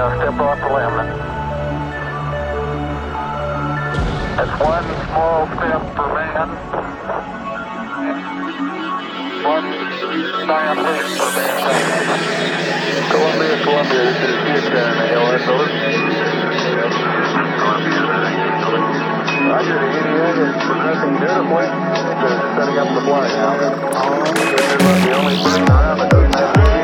Gonna step off the LM. That's one small step for man. One giant leap for mankind. Columbia, Columbia, this is Houston, AOS, over. Roger, the EVA is progressing beautifully. They're setting up the flight now. The only person around the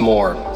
more.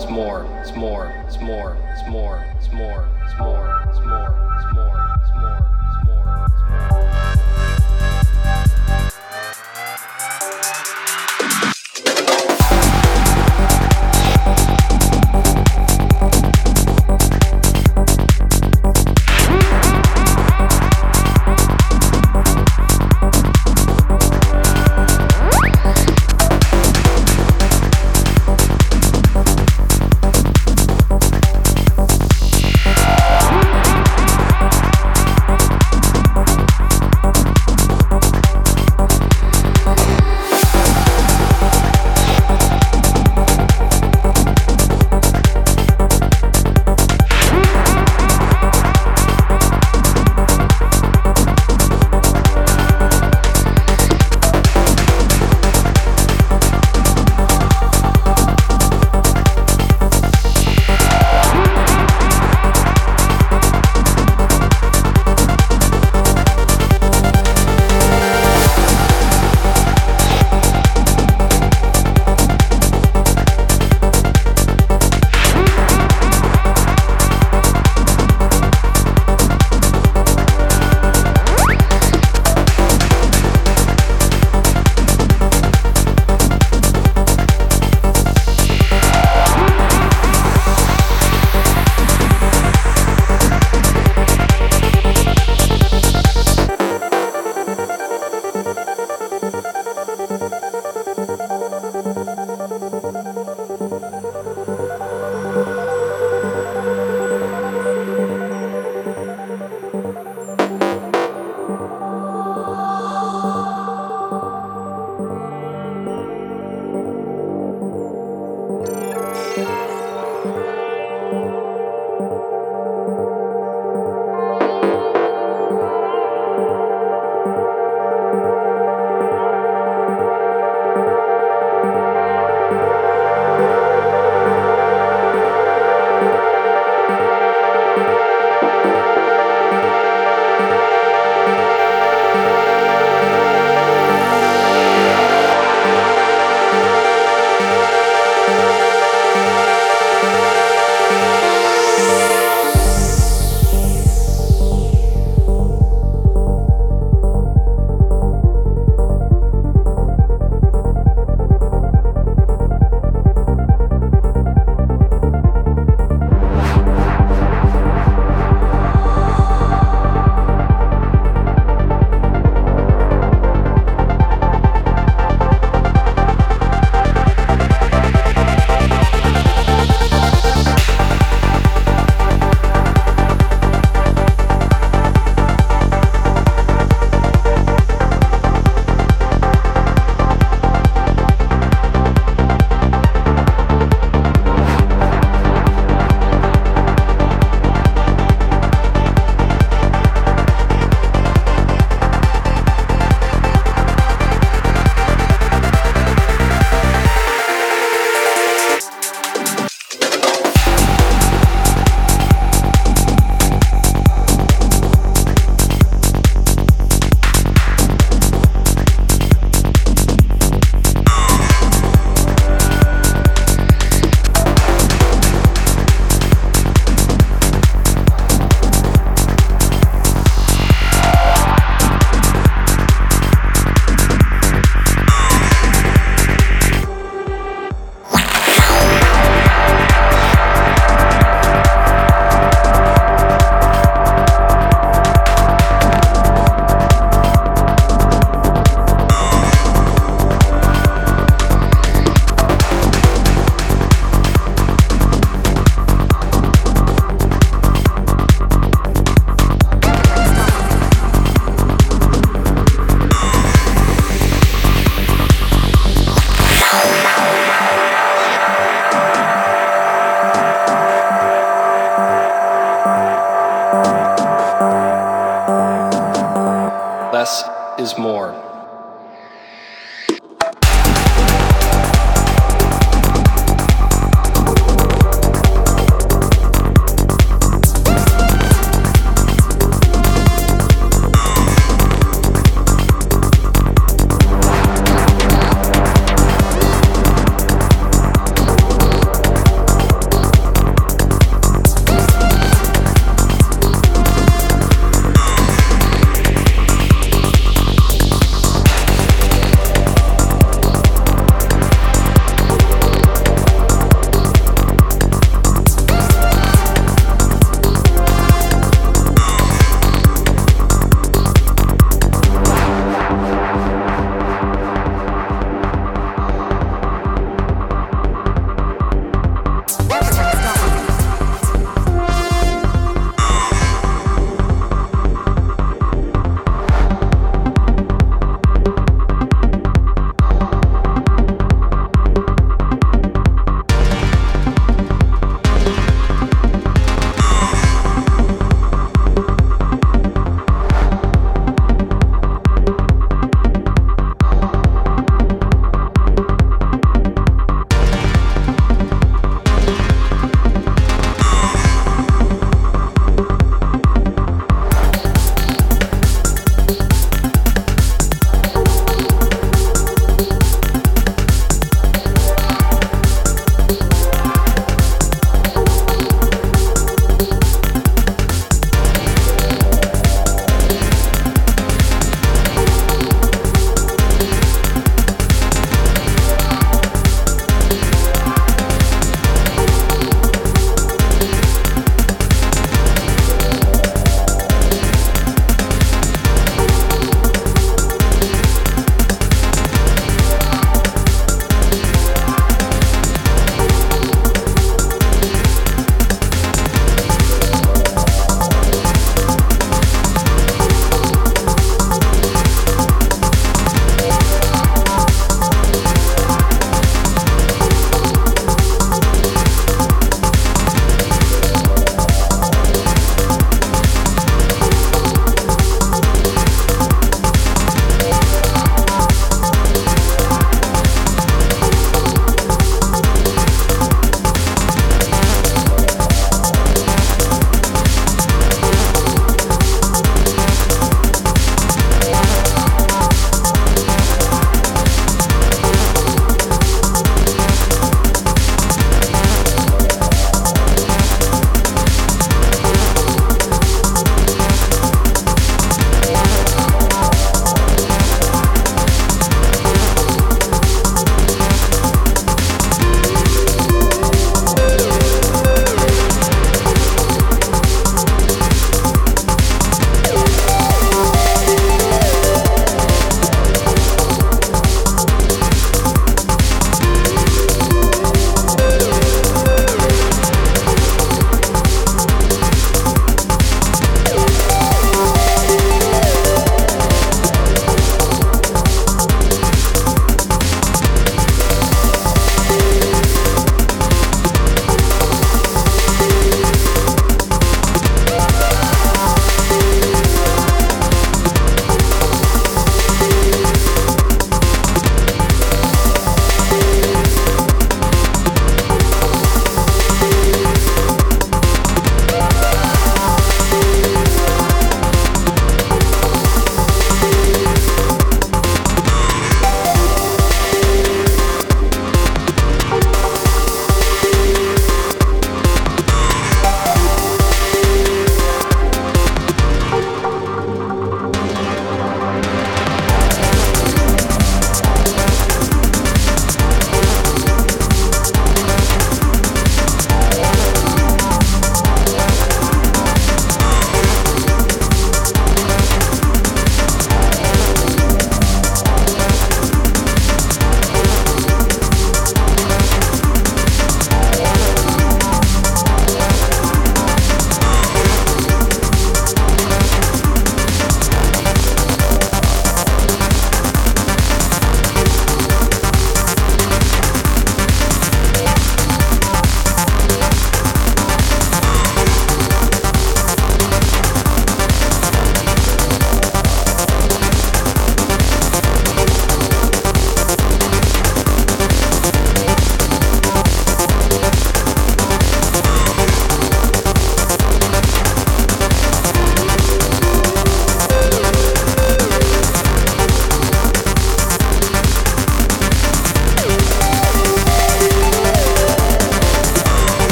is more.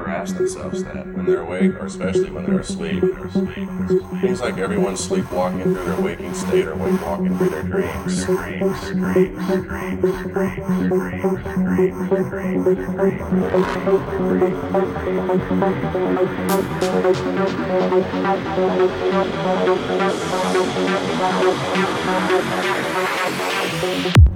Never ask themselves that when they're awake, or especially when they're asleep. Seems like everyone's sleepwalking through their waking state or walking through their dreams. dreams, their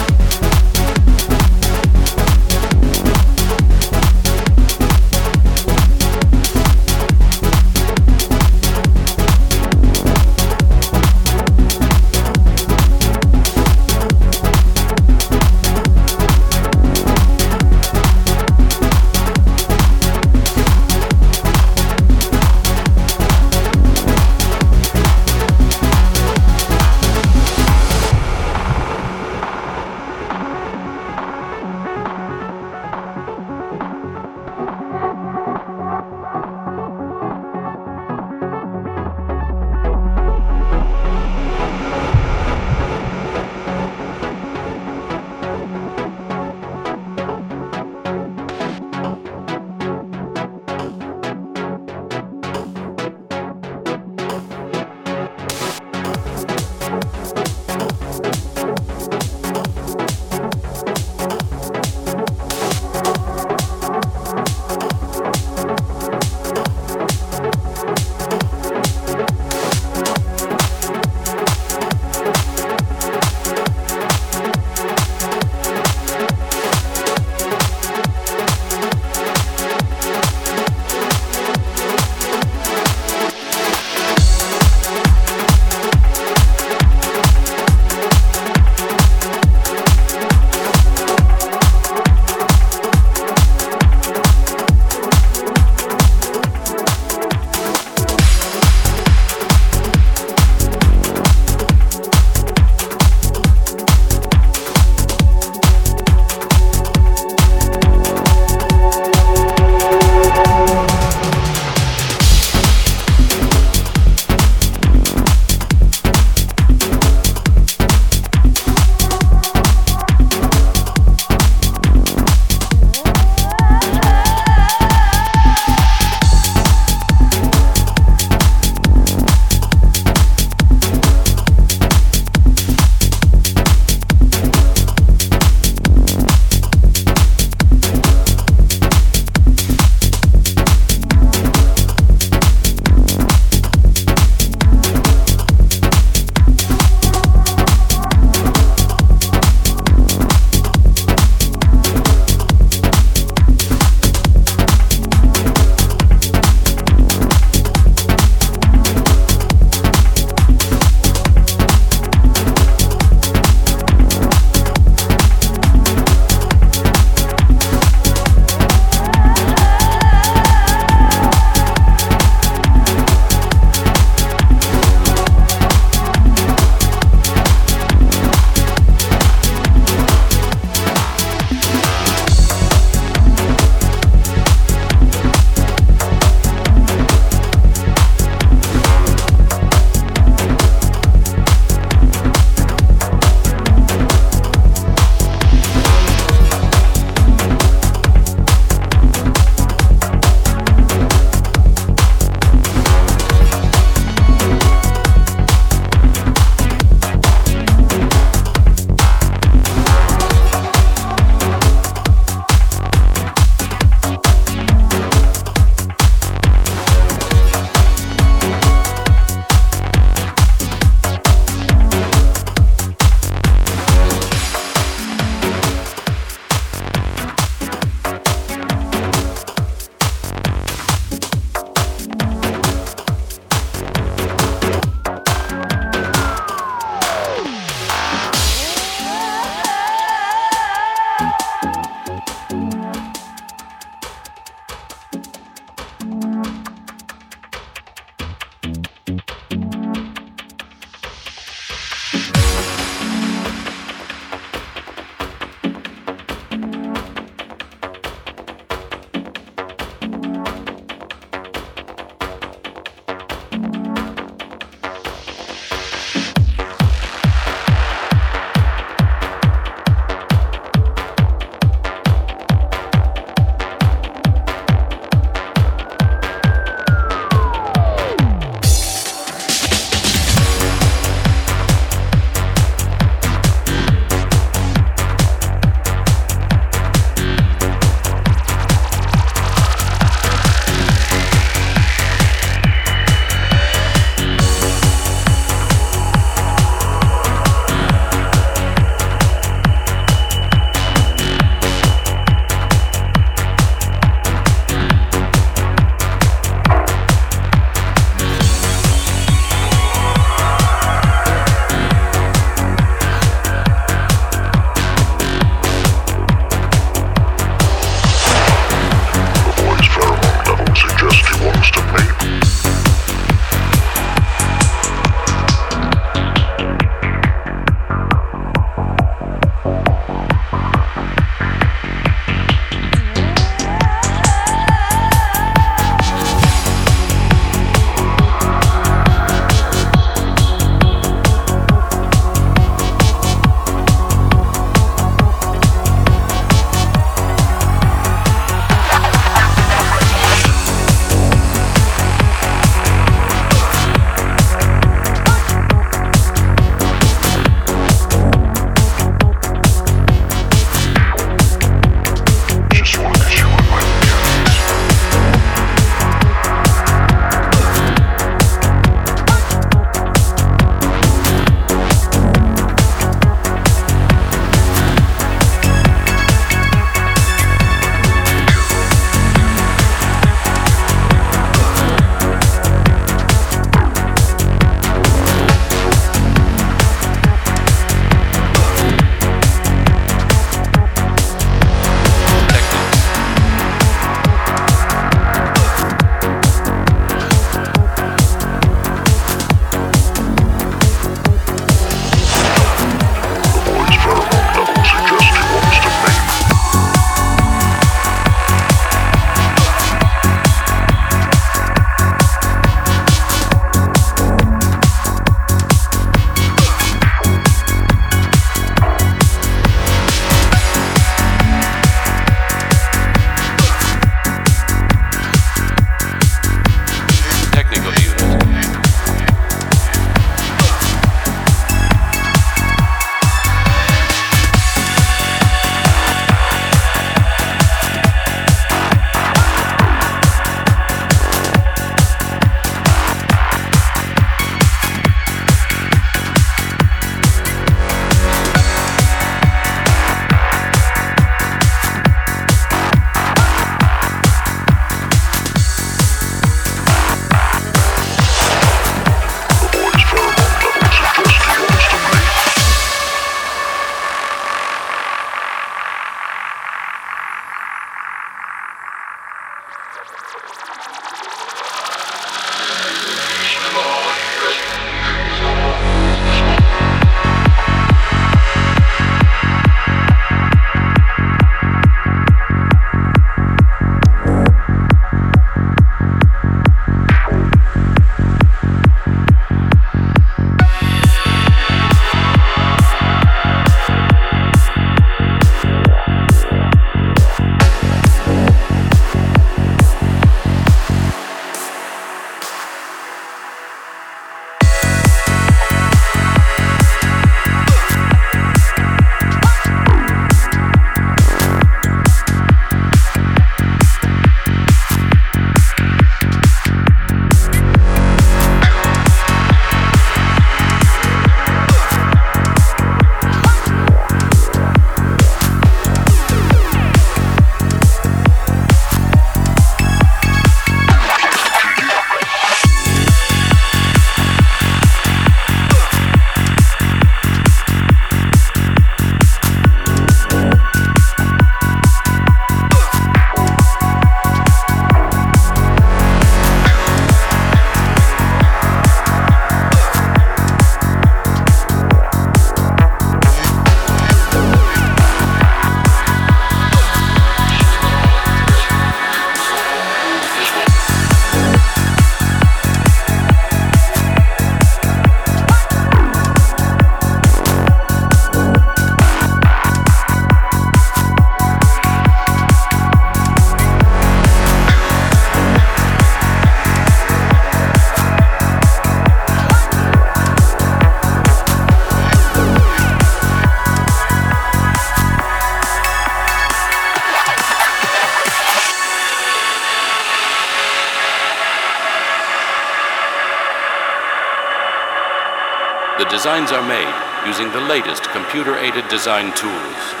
designs are made using the latest computer aided design tools.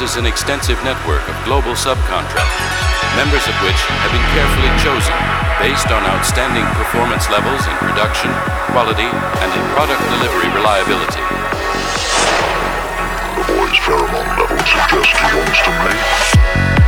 Utilizes an extensive network of global subcontractors, members of which have been carefully chosen based on outstanding performance levels in production, quality, and in product delivery reliability. The boy's pheromone level suggests he wants to mate.